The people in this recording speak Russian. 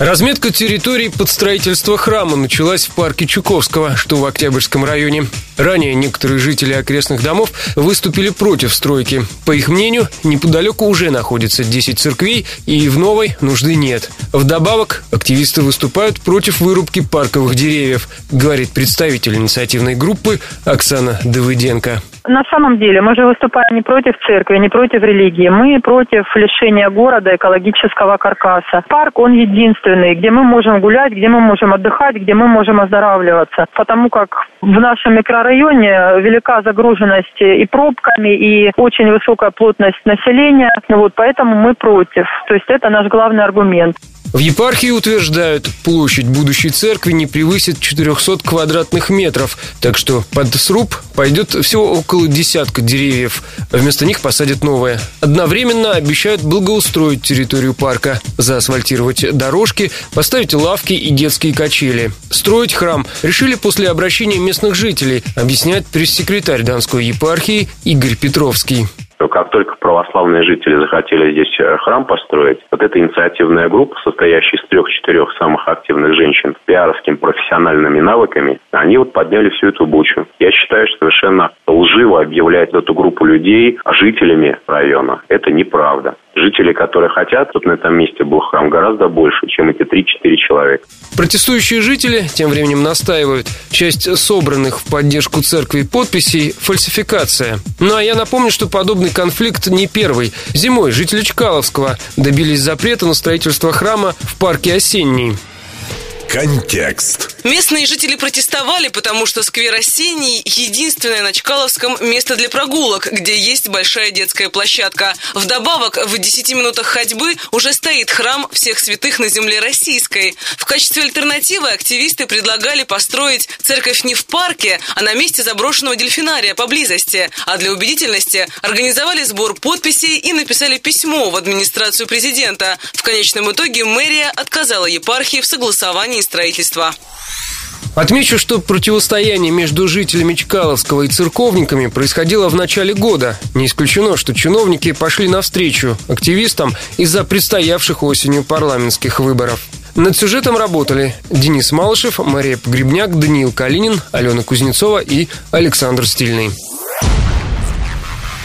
Разметка территорий под строительство храма началась в парке Чуковского, что в Октябрьском районе. Ранее некоторые жители окрестных домов выступили против стройки. По их мнению, неподалеку уже находится 10 церквей, и в новой нужды нет. Вдобавок, активисты выступают против вырубки парковых деревьев, говорит представитель инициативной группы Оксана Давыденко. На самом деле мы же выступаем не против церкви, не против религии. Мы против лишения города экологического каркаса. Парк, он единственный, где мы можем гулять, где мы можем отдыхать, где мы можем оздоравливаться. Потому как в нашем микрорайоне велика загруженность и пробками, и очень высокая плотность населения. Вот, поэтому мы против. То есть это наш главный аргумент. В епархии утверждают, площадь будущей церкви не превысит 400 квадратных метров, так что под сруб пойдет всего около десятка деревьев. Вместо них посадят новые. Одновременно обещают благоустроить территорию парка, заасфальтировать дорожки, поставить лавки и детские качели. Строить храм решили после обращения местных жителей, объясняет пресс-секретарь Донской епархии Игорь Петровский как только православные жители захотели здесь э, храм построить, вот эта инициативная группа, состоящая из трех-четырех самых активных женщин с пиаровскими профессиональными навыками, они вот подняли всю эту бучу. Я считаю, что совершенно лживо объявлять эту группу людей жителями района. Это неправда. Жители, которые хотят, тут на этом месте был храм гораздо больше, чем эти 3-4 человека. Протестующие жители тем временем настаивают. Часть собранных в поддержку церкви подписей – фальсификация. Ну а я напомню, что подобный конфликт не первый. Зимой жители Чкаловского добились запрета на строительство храма в парке «Осенний». Контекст. Местные жители протестовали, потому что сквер «Осенний» – единственное на Чкаловском место для прогулок, где есть большая детская площадка. Вдобавок, в 10 минутах ходьбы уже стоит храм всех святых на земле российской. В качестве альтернативы активисты предлагали построить церковь не в парке, а на месте заброшенного дельфинария поблизости. А для убедительности организовали сбор подписей и написали письмо в администрацию президента. В конечном итоге мэрия отказала епархии в согласовании плане строительства. Отмечу, что противостояние между жителями Чкаловского и церковниками происходило в начале года. Не исключено, что чиновники пошли навстречу активистам из-за предстоявших осенью парламентских выборов. Над сюжетом работали Денис Малышев, Мария Погребняк, Даниил Калинин, Алена Кузнецова и Александр Стильный.